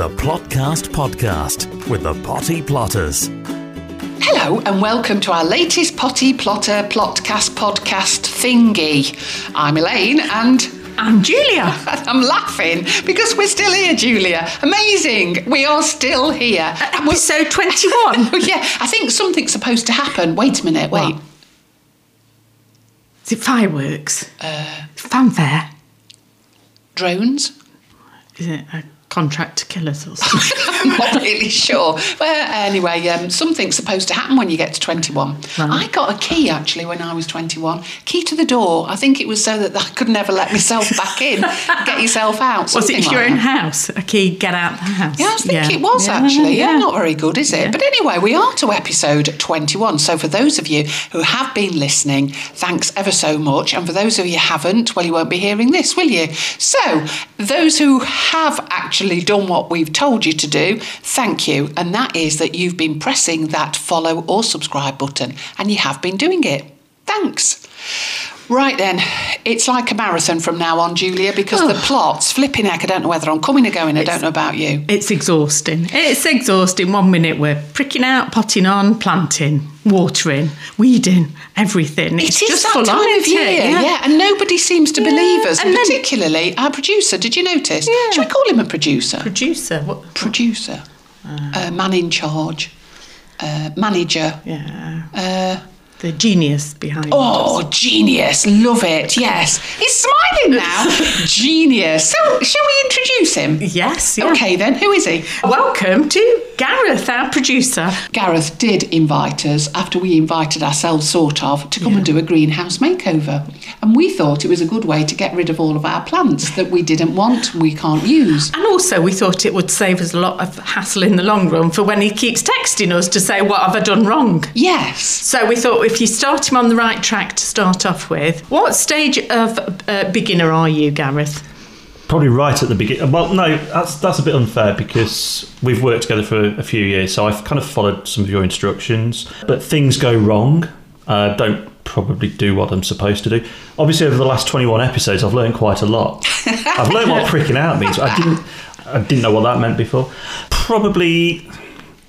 The Plotcast Podcast with the Potty Plotters. Hello and welcome to our latest Potty Plotter Plotcast podcast thingy. I'm Elaine and I'm Julia. I'm laughing because we're still here, Julia. Amazing. We are still here. And we're- Episode 21. Oh, yeah, I think something's supposed to happen. Wait a minute, wait. What? Is it fireworks? Uh, Fanfare? Drones? Is it a contract to kill us or something? I'm not really sure. Well, anyway, um, something's supposed to happen when you get to 21. I got a key actually when I was 21. Key to the door. I think it was so that I could never let myself back in, get yourself out. Was it like your own that. house? A key, get out the house? Yeah, I think Yeah. it was Yeah, actually. Yeah, yeah. not very good, is it? But anyway, we are to episode 21. So for those of you who have been listening, thanks ever so much. And for those of you who haven't, well, you won't be hearing this, will you? So those who have actually done what we've told you to do, thank you. And that is that you've been pressing that follow or subscribe button and you have been doing it. Thanks. Right then, it's like a marathon from now on, Julia, because the plot's flipping heck. I don't know whether I'm coming or going. I don't know about you. It's exhausting. It's exhausting. One minute we're pricking out, potting on, planting, watering, weeding, everything. It's It is just that full time on, of year, it? yeah. and nobody seems to believe us, and, and then- particularly our producer. Did you notice? Yeah. Should we call him a producer? Producer. What? producer, uh, man in charge, uh, manager. Yeah. The genius behind it. oh, genius! Love it. Yes, he's smiling now. genius. So, shall we introduce him? Yes. Yeah. Okay, then. Who is he? Welcome to Gareth, our producer. Gareth did invite us after we invited ourselves, sort of, to come and do a greenhouse makeover. And we thought it was a good way to get rid of all of our plants that we didn't want, we can't use. And also, we thought it would save us a lot of hassle in the long run for when he keeps texting us to say, What have I done wrong? Yes. So we thought if you start him on the right track to start off with, what stage of uh, beginner are you, Gareth? Probably right at the beginning. Well, no, that's that's a bit unfair because we've worked together for a few years, so I've kind of followed some of your instructions. But things go wrong. Uh, don't probably do what I'm supposed to do. Obviously, over the last 21 episodes, I've learned quite a lot. I've learned what pricking out means. I didn't I didn't know what that meant before. Probably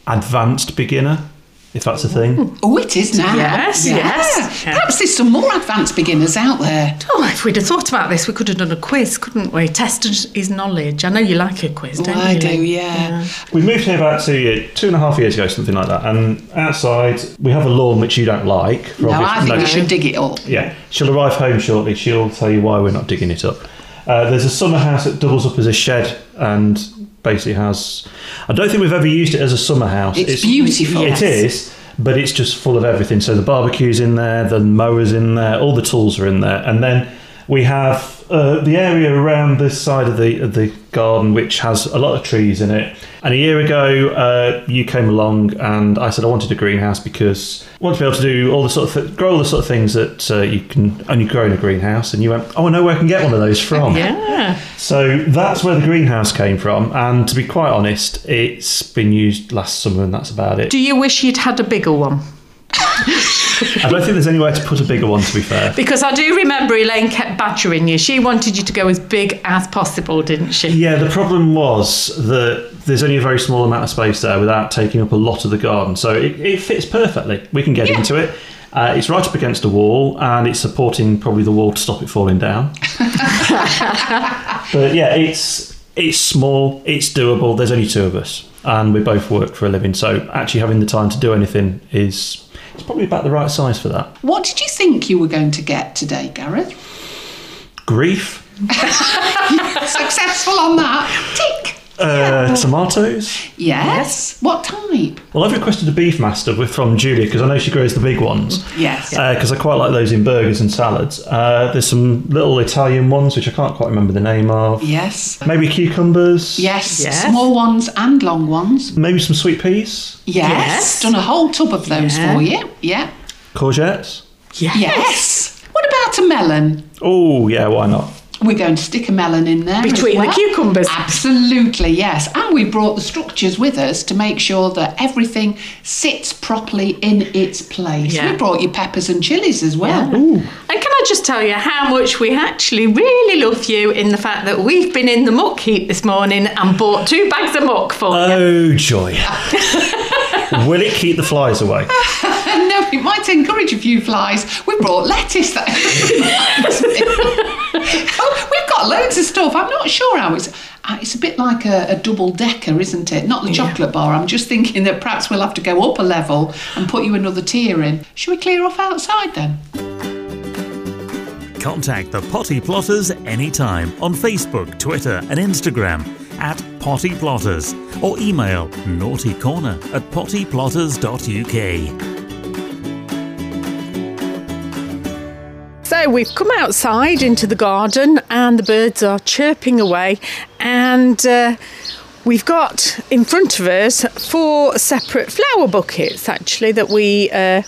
advanced beginner, if that's a thing. Oh, it is now. Yes, Yeah. yes. Perhaps there's some more advanced beginners out there. Oh, if we'd have thought about this, we could have done a quiz, couldn't we? Tested his knowledge. I know you like a quiz, don't I you? I do, Lee? yeah. We moved here about two year, two and a half years ago, something like that. And outside, we have a lawn which you don't like. No, I think no, we should dig it up. Yeah, she'll arrive home shortly. She'll tell you why we're not digging it up. Uh, there's a summer house that doubles up as a shed and basically has. I don't think we've ever used it as a summer house. It's beautiful. It is, but it's just full of everything. So the barbecue's in there, the mower's in there, all the tools are in there, and then we have uh, the area around this side of the of the garden, which has a lot of trees in it. And a year ago, uh, you came along, and I said I wanted a greenhouse because I want to be able to do all the sort of th- grow all the sort of things that uh, you can only grow in a greenhouse. And you went, "Oh, I know where I can get one of those from." Yeah. So that's where the greenhouse came from. And to be quite honest, it's been used last summer, and that's about it. Do you wish you'd had a bigger one? I don't think there's anywhere to put a bigger one. To be fair. Because I do remember Elaine kept badgering you. She wanted you to go as big as possible, didn't she? Yeah, the problem was that there's only a very small amount of space there without taking up a lot of the garden. So it, it fits perfectly. We can get into it. Uh, it's right up against a wall and it's supporting probably the wall to stop it falling down. but yeah, it's it's small, it's doable. There's only two of us and we both work for a living. So actually having the time to do anything is it's probably about the right size for that. What did you think you were going to get today, Gareth? Grief, Successful on that. Tick. Uh, tomatoes. Yes. What type? Well, I've requested a beef master with from Julia because I know she grows the big ones. Yes. because I quite like those in burgers and salads. Uh, there's some little Italian ones which I can't quite remember the name of. Yes. Maybe cucumbers. Yes. Yes. Small ones and long ones. Maybe some sweet peas, Yes. Yes. Done a whole tub of those Yeah. for you. Yeah. courgettes. Yes. Yes. What about a melon? Oh yeah, why not? We're going to stick a melon in there. as Between the cucumbers. Absolutely, yes. And we brought the structures with us to make sure that everything sits properly in its place. Yeah. We brought you peppers and chilies as well. And can I I just tell you how much we actually really love you in the fact that we've been in the muck heap this morning and bought two bags of muck for you? Oh joy! Will it keep the flies away? no, it might encourage a few flies. We brought lettuce. That oh, we've got loads of stuff. I'm not sure how it's. uh, It's a bit like a, a double decker, isn't it? Not the chocolate bar. I'm just thinking that perhaps we'll have to go up a level and put you another tier in. Should we clear off outside then? Contact the Potty Plotters anytime on Facebook, Twitter, and Instagram at Potty Plotters or email naughtycorner at pottyplotters.uk. So we've come outside into the garden and the birds are chirping away and uh, we've got in front of us four separate flower buckets actually that we uh,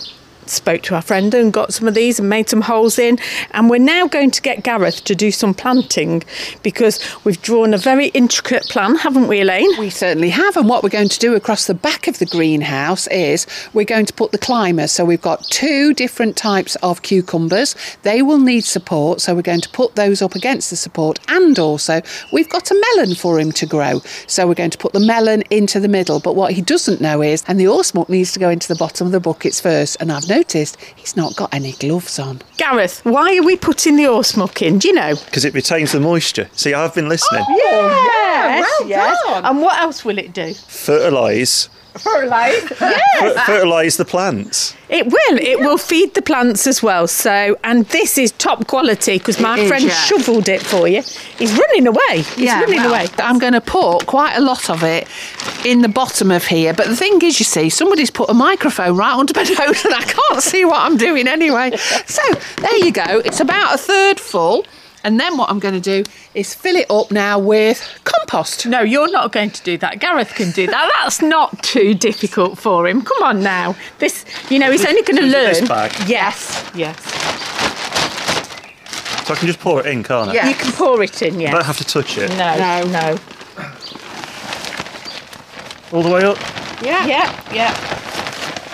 spoke to our friend and got some of these and made some holes in and we're now going to get Gareth to do some planting because we've drawn a very intricate plan haven't we Elaine? We certainly have, and what we're going to do across the back of the greenhouse is we're going to put the climbers. So we've got two different types of cucumbers. They will need support, so we're going to put those up against the support, and also we've got a melon for him to grow. So we're going to put the melon into the middle. But what he doesn't know is, and the horsemuck needs to go into the bottom of the buckets first. And I've noticed he's not got any gloves on. Gareth, why are we putting the horse muck in? Do you know? because it retains the moisture. See, I've been listening. Oh, oh Yes, well yes. done. And what else will it do? Fertilise, Fertilise. fer- fertilise the plants. It will. It will feed the plants as well. So, and this is top quality because my is, friend yeah. shoveled it for you. He's running away. He's running well, away. I'm going to put quite a lot of it in the bottom of here. But the thing is, you see, somebody's put a microphone right under my nose and I can't see what I'm doing anyway. So there you go. It's about a third full. And then what I'm going to do is fill it up now with compost. No, you're not going to do that. Gareth can do that. That's not too difficult for him. Come on now. This, you know, he's only going to learn. this bag? Yes, yes. So I can just pour it in, can't I? Yeah. You can pour it in. Yeah. I don't have to touch it. No, No. no. All the way up. Yeah. Yeah, yeah.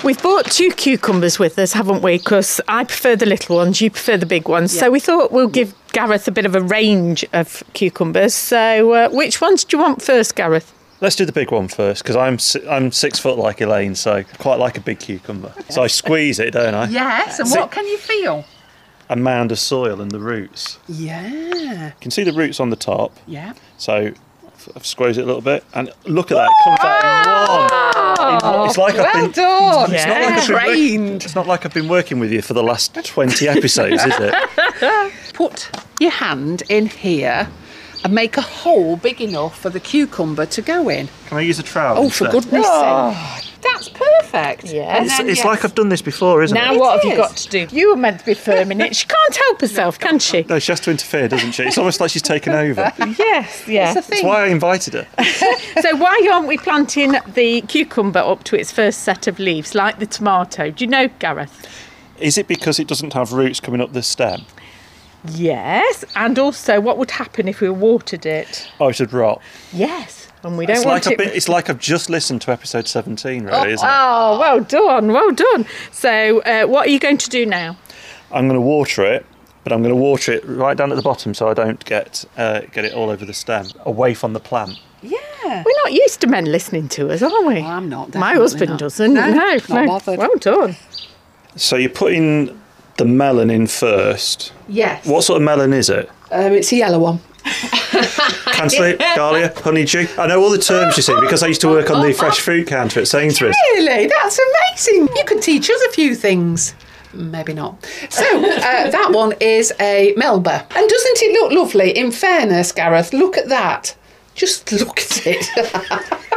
We've bought two cucumbers with us, haven't we? Because I prefer the little ones, you prefer the big ones. So we thought we'll give Gareth a bit of a range of cucumbers. So uh, which ones do you want first, Gareth? Let's do the big one first because I'm I'm six foot like Elaine, so I quite like a big cucumber. So I squeeze it, don't I? Yes. And what can you feel? A mound of soil and the roots. Yeah. You can see the roots on the top. Yeah. So I've squeezed it a little bit, and look at that. It comes out in one. It's like I've Well been. done. It's not like I've been Trained. It's not like I've been working with you for the last twenty episodes, is it? Put your hand in here and make a hole big enough for the cucumber to go in. Can I use a trowel? Oh, for instead? goodness ah. sake. That's perfect. Yeah. It's, then, it's yes. like I've done this before, isn't Now it? Now what have you got to do? You were meant to be firm in it. She can't help herself, can she? No, she has to interfere, doesn't she? It's almost like she's taken over. That's Yes, yeah. It's thing. why I invited her. So why aren't we planting the cucumber up to its first set of leaves, like the tomato? Do you know, Gareth? Is it because it doesn't have roots coming up the stem? Yes, and also what would happen if we watered it? Oh, it would rot. Yes, and we don't It's want like, I've it. it's like I've just listened to episode 17, really, isn't it? Oh, well done, well done. So, uh, what are you going to do now? I'm going to water it, but I'm going to water it right down at the bottom so I don't get uh, get it all over the stem, away from the plant. Yeah. We're not used to men listening to us, are we? Well, I'm not, My husband not. doesn't. No, No, not no. bothered. Well done. So you're putting the melon in first. Yes. What sort of melon is it? Um, it's a yellow one. Cantaloupe, Galia, honeydew. I know all the terms you see because I used to work on the fresh fruit counter at Sainsbury's. Really? That's amazing. You can teach us a few things. Maybe not. So, uh, that one is a Melba. And doesn't it look lovely? In fairness, Gareth, look at that. Just look at it.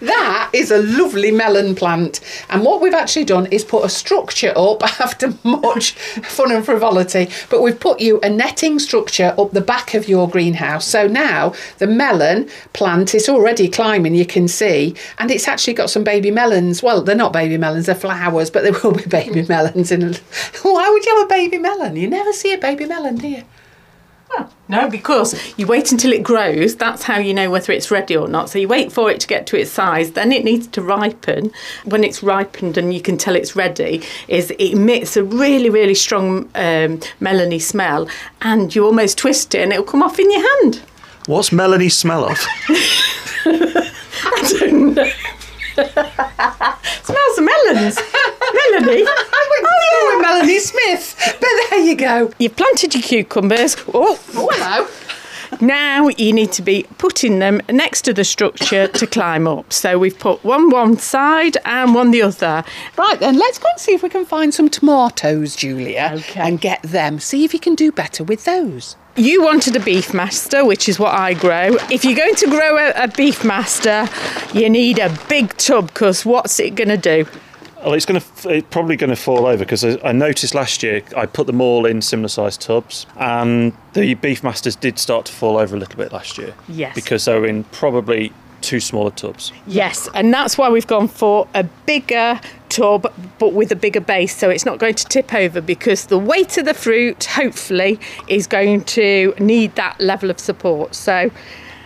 That is a lovely melon plant. And what we've actually done is put a structure up after much fun and frivolity. But we've put you a netting structure up the back of your greenhouse. So now the melon plant is already climbing, you can see. And it's actually got some baby melons. Well, they're not baby melons, they're flowers, but there will be baby melons in. Why would you have a baby melon? You never see a baby melon, do you? No, because you wait until it grows. That's how you know whether it's ready or not. So you wait for it to get to its size. Then it needs to ripen. When it's ripened and you can tell it's ready, is it emits a really, really strong um, melony smell, and you almost twist it and it'll come off in your hand. What's melony smell of? I don't know. Smells of melons. Melanie. Oh, yeah, Melanie Smith. But there you go. You've planted your cucumbers. Oh, Oh, hello. Now you need to be putting them next to the structure to climb up. So we've put one one side and one the other. Right then, let's go and see if we can find some tomatoes, Julia, Okay. and get them. See if you can do better with those. You wanted a beef master, which is what I grow. If you're going to grow a, a beef master, you need a big tub because what's it going to do? Well, it's going to it's probably going to fall over because I, I noticed last year I put them all in similar sized tubs, and the beef masters did start to fall over a little bit last year. Yes. Because they were in probably two smaller tubs. Yes, and that's why we've gone for a bigger tub but with a bigger base so it's not going to tip over because the weight of the fruit hopefully is going to need that level of support. So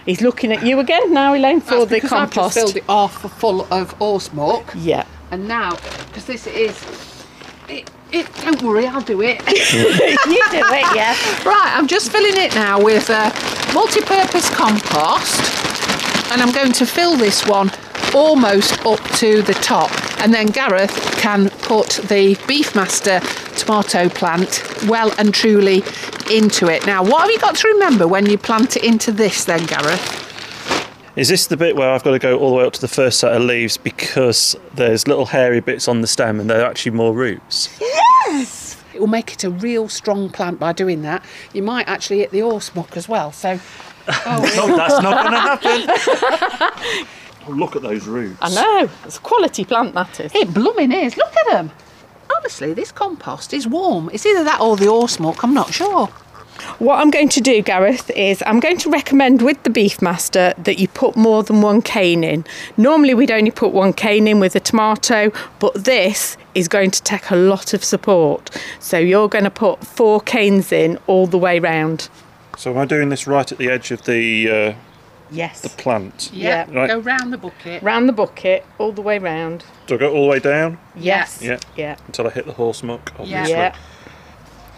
he's looking at you again now, Elaine, for the compost. I've just filled it off full of horse muck. Yeah. And now, because this is. It, it, don't worry, I'll do it. you do it, yeah. right, I'm just filling it now with uh, a multi purpose compost. And I'm going to fill this one almost up to the top. And then Gareth can put the Beefmaster tomato plant well and truly into it. Now, what have you got to remember when you plant it into this, then, Gareth? Is this the bit where I've got to go all the way up to the first set of leaves because there's little hairy bits on the stem and they're actually more roots? Yes! It will make it a real strong plant by doing that. You might actually hit the horse muck as well. So, oh, No, that's not going to happen. oh, look at those roots. I know. It's a quality plant, that is. it blooming is. Look at them. Honestly, this compost is warm. It's either that or the horse muck. I'm not sure. What I'm going to do, Gareth, is I'm going to recommend with the Beefmaster that you put more than one cane in. Normally, we'd only put one cane in with a tomato, but this is going to take a lot of support. So you're going to put four canes in all the way round. So am I doing this right at the edge of the uh, Yes. plant? Yeah. Right. Go round the bucket. Round the bucket, all the way round. Do I go all the way down Yes. Yeah. Yeah. until I hit the horse muck? Obviously. Yeah.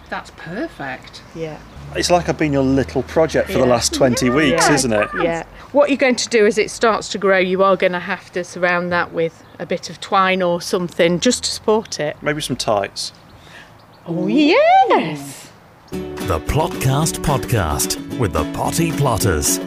That's perfect. Yeah. It's like I've been your little project for the last 20 weeks, Yeah. isn't it? Yeah. What you're going to do as it starts to grow, you are going to have to surround that with a bit of twine or something just to support it. Maybe some tights. Oh, yes. The Plotcast Podcast with the Potty Plotters.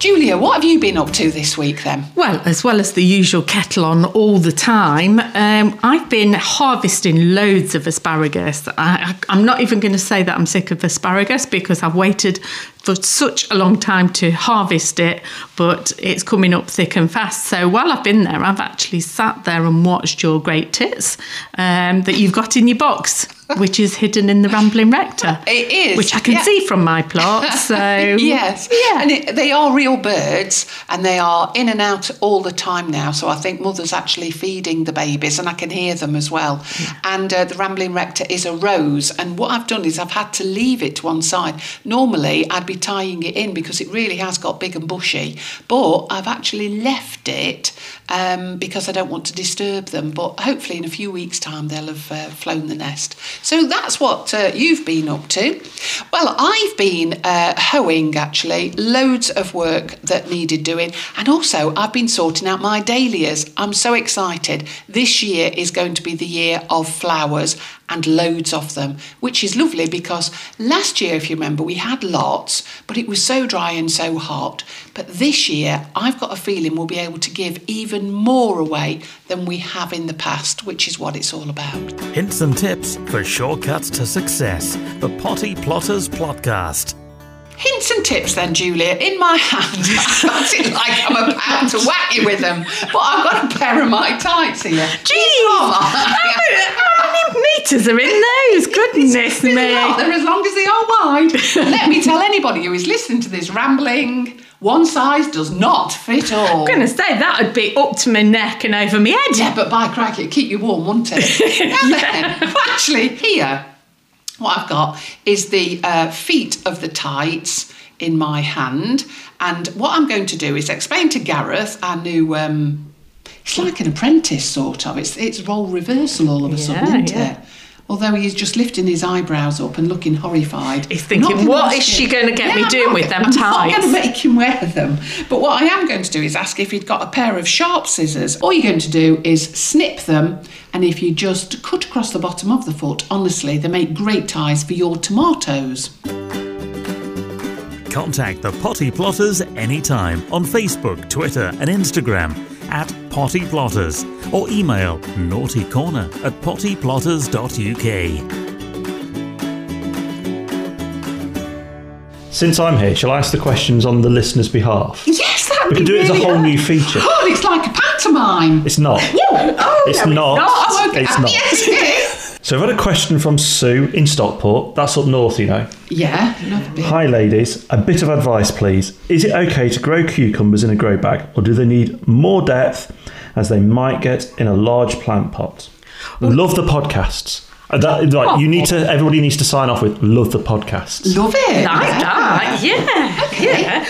Julia, what have you been up to this week then? Well, as well as the usual kettle on all the time, um, I've been harvesting loads of asparagus. I, I'm not even going to say that I'm sick of asparagus because I've waited for such a long time to harvest it, but it's coming up thick and fast. So while I've been there, I've actually sat there and watched your great tits um, that you've got in your box, which is hidden in the Rambling Rector. It is, Which I can yeah. see from my plot. So yes. Yeah. And it, they are real birds and they are in and out all the time now. So I think mother's actually feeding the babies and I can hear them as well. And uh, the Rambling Rector is a rose. And what I've done is I've had to leave it to one side. Normally I'd be tying it in because it really has got big and bushy. But I've actually left it um, because I don't want to disturb them. But hopefully in a few weeks' time they'll have uh, flown the nest. So that's what uh, you've been up to. Well, I've been uh, hoeing actually, loads of work that needed doing, and also I've been sorting out my dahlias. I'm so excited. This year is going to be the year of flowers and loads of them, which is lovely because last year, if you remember, we had lots, but it was so dry and so hot. But this year, I've got a feeling we'll be able to give even more away than we have in the past, which is what it's all about. Hints and tips for shortcuts to success. The Potty Plotters Plotcast. Hints and tips then, Julia. In my hand, I've got it like I'm about to whack you with them, but I've got a pair of my tights here. How many meters are in those? Goodness me. They're not. They're as long as they are wide. Let me tell anybody who is listening to this rambling, one size does not fit all. I'm going to say that would be up to my neck and over my head. Yeah, but by crack, it'd keep you warm, wouldn't it? Now then, actually, here, what I've got is the uh, feet of the tights in my hand. And what I'm going to do is explain to Gareth our new. Um, it's like an apprentice, sort of. It's it's role reversal all of a sudden, isn't yeah. it? Although he's just lifting his eyebrows up and looking horrified. He's thinking, I'm not gonna "What ask is she gonna get me doing not- with them ties? I'm not going to make him wear them. But what I am going to do is ask if he'd got a pair of sharp scissors. All you're going to do is snip them, and if you just cut across the bottom of the foot, honestly, they make great ties for your tomatoes. Contact the Potty Plotters anytime on Facebook, Twitter, and Instagram at Potty Plotters or email naughtycorner at pottyplotters.uk. Since I'm here, shall I ask the questions on the listener's behalf? Yes, that would We can do it as a whole new feature. Oh, it's like a pantomime. It's not. Oh, It's no, not. Oh, okay. It's not. Yes, it is. So I've had a question from Sue in Stockport. That's up north, you know. Yeah, another. Hi, ladies. A bit of advice, please. Is it okay to grow cucumbers in a grow bag, or do they need more depth as they might get in a large plant pot? Love the podcasts. Uh, That, right, you need to. Everybody needs to sign off with "Love the podcasts." Love it. Like yeah. that, yeah, Okay. yeah.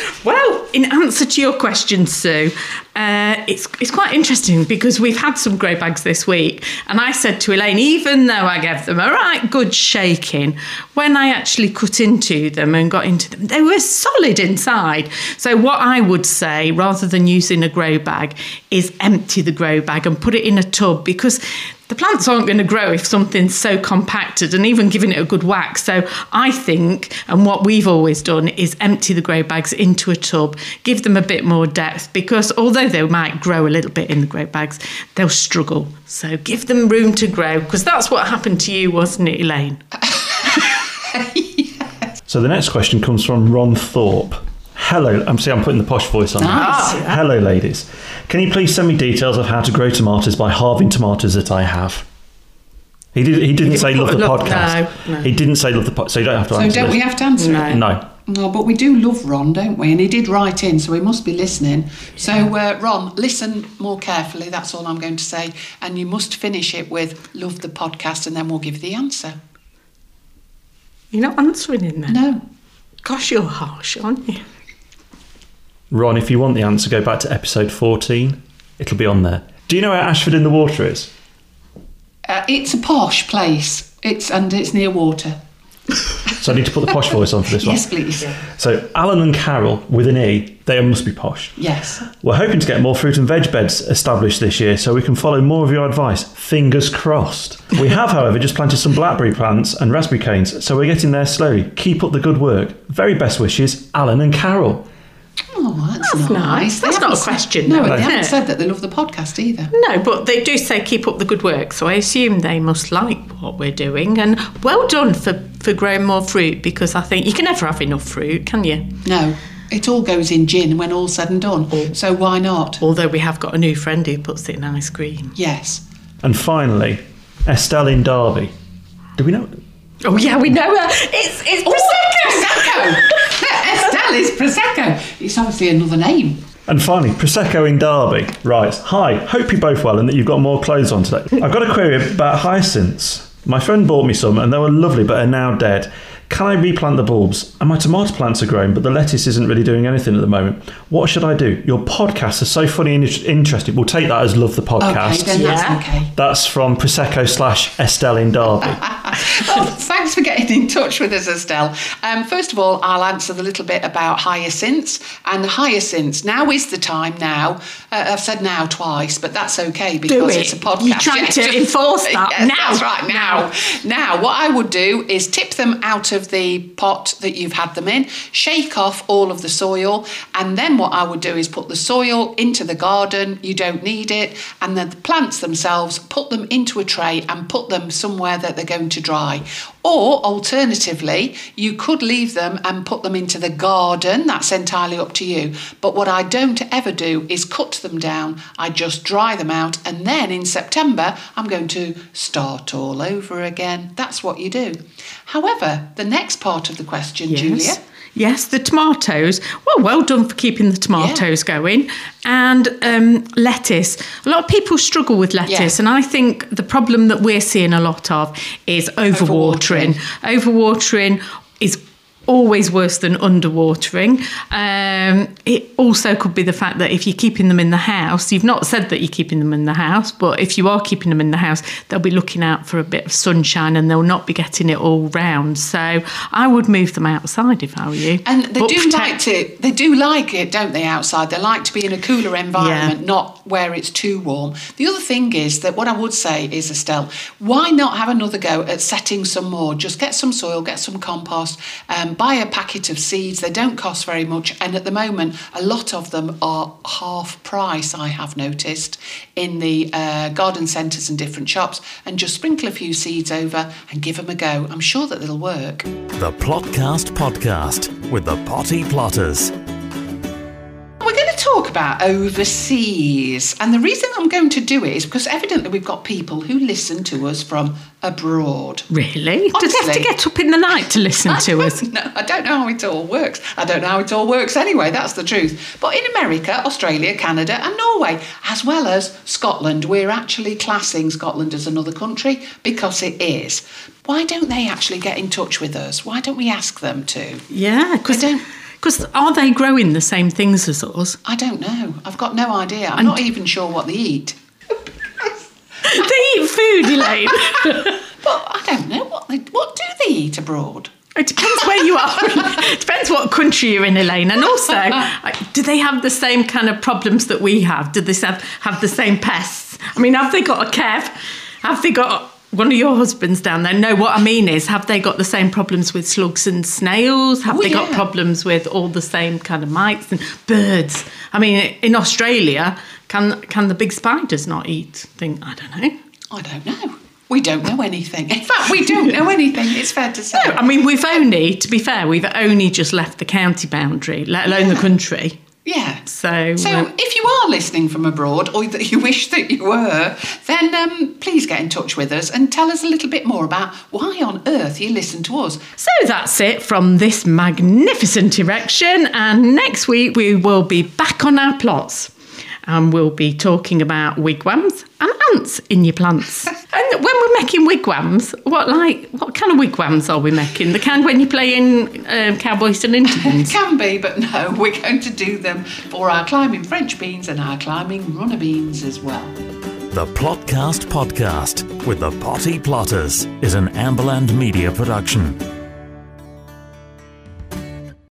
In answer to your question, Sue, uh, it's it's quite interesting because we've had some grow bags this week, and I said to Elaine, even though I gave them a right good shaking, when I actually cut into them and got into them, they were solid inside. So what I would say, rather than using a grow bag, is empty the grow bag and put it in a tub because the plants aren't going to grow if something's so compacted and even giving it a good whack. So I think, and what we've always done is empty the grow bags into a tub, give them a bit more depth because although they might grow a little bit in the grow bags, they'll struggle. So give them room to grow because that's what happened to you, wasn't it, Elaine? So the next question comes from Ron Thorpe. Hello, I'm see I'm putting the posh voice on. Nice. Hello, ladies. Can you please send me details of how to grow tomatoes by halving tomatoes that I have? He did. He didn't say love the look- podcast. no, no. He didn't say love the podcast, so you don't have to So answer don't this. we have to answer No. it? No. No, but we do love Ron, don't we? And he did write in, so he must be listening. So, uh, Ron, listen more carefully. That's all I'm going to say. And you must finish it with "Love the podcast," and then we'll give the answer. You're not answering in there. No. Gosh, you're harsh, aren't you? Ron, if you want the answer, go back to episode 14. It'll be on there. Do you know where Ashford in the Water is? Uh, it's a posh place. It's and it's near water. So I need to put the posh voice on for this one. Yes, please. So Alan and Carol with an E, they must be posh. Yes. We're hoping to get more fruit and veg beds established this year so we can follow more of your advice. Fingers crossed. We have, however, just planted some blackberry plants and raspberry canes, so we're getting there slowly. Keep up the good work. Very best wishes, Alan and Carol. That's, That's nice. nice. That's not haven't a said- question, No, though, they haven't it? said that they love the podcast either. No, but they do say keep up the good work, so I assume they must like what we're doing. And well done for, for growing more fruit because I think you can never have enough fruit, can you? No, it all goes in gin when all's said and done. So why not? Although we have got a new friend who puts it in ice cream. Yes. And finally, Estelle in Derby. Do we know? Oh yeah, we know her. It's it's oh, Prosecco! Estelle is Prosecco. It's obviously another name. And finally, Prosecco in Derby writes Hi, hope you're both well and that you've got more clothes on today. I've got a query about hyacinths. My friend bought me some and they were lovely but are now dead. Can I replant the bulbs? And my tomato plants are growing, but the lettuce isn't really doing anything at the moment. What should I do? Your podcasts are so funny and interesting. We'll take that as love the podcast. Okay, then Yeah. that's okay. That's from Prosecco slash Estelle in Derby. Well, thanks for getting in touch with us, Estelle. Um, first of all, I'll answer the little bit about hyacinths. And hyacinths, now is the time now. Uh, I've said now twice, but that's okay because it. it's a podcast. You're trying to just- enforce that Yes, now. That's right, now. Now, what I would do is tip them out of the pot that you've had them in, shake off all of the soil, and then what I would do is put the soil into the garden. You don't need it. And then the plants themselves, put them into a tray and put them somewhere that they're going to dry. Or alternatively, you could leave them and put them into the garden. That's entirely up to you. But what I don't ever do is cut them down. I just dry them out. And then in September, I'm going to start all over again. That's what you do. However, the next part of the question, Yes. Julia. Yes, the tomatoes. Well, well done for keeping the tomatoes going. And um, lettuce. A lot of people struggle with lettuce, Yeah. and I think the problem that we're seeing a lot of is overwatering. Overwatering is always worse than underwatering. Um, it also could be the fact that if you're keeping them in the house, you've not said that you're keeping them in the house, but if you are keeping them in the house, they'll be looking out for a bit of sunshine and they'll not be getting it all round. So I would move them outside if I were you. And they But do protect- like to. They do like it, don't they? Outside, they like to be in a cooler environment, not where it's too warm. The other thing is that what I would say is, Estelle, why not have another go at setting some more? Just get some soil, get some compost, um, buy a packet of seeds. They don't cost very much, and at the moment, a lot of them are half price. I have noticed in the uh, garden centres and different shops, and just sprinkle a few seeds over and give them a go. I'm sure that they'll work. The Plotcast Podcast with the Potty Plotters. About overseas. And the reason I'm going to do it is because evidently we've got people who listen to us from abroad. Really? Do they have to get up in the night to listen to us? No, I don't know how it all works. I don't know how it all works anyway, that's the truth. But in America, Australia, Canada, and Norway, as well as Scotland, we're actually classing Scotland as another country because it is. Why don't they actually get in touch with us? Why don't we ask them to? Yeah, because Don't- are they growing the same things as us? I don't know. I've got no idea. I'm not even sure what they eat. they eat food, Elaine. But I don't know what they what do they eat abroad? It depends where you are. it depends what country you're in, Elaine. And also, do they have the same kind of problems that we have? Do they have, have the same pests? I mean, have they got a Kev? Have they got one of your husbands down there? No, what I mean is, have they got the same problems with slugs and snails? Have Oh, they got problems with all the same kind of mites and birds? I mean, in Australia, can can the big spiders not eat? Thing I don't know. I don't know. We don't know anything. In fact, we don't know anything. It's fair to say. No, I mean, we've only, to be fair, we've only just left the county boundary, let alone the country. Yeah. So, So, uh, if you are listening from abroad, or that you wish that you were, then um, please get in touch with us and tell us a little bit more about why on earth you listen to us. so that's it from this magnificent erection. And next week we will be back on our plots. And we'll be talking about wigwams and ants in your plants. and when we're making wigwams, what like what kind of wigwams are we making? The kind when you play in um, cowboys and Indians. Can be, but no, we're going to do them for our climbing French beans and our climbing runner beans as well. The Plotcast Podcast with the Potty Plotters is an Amberland Media production.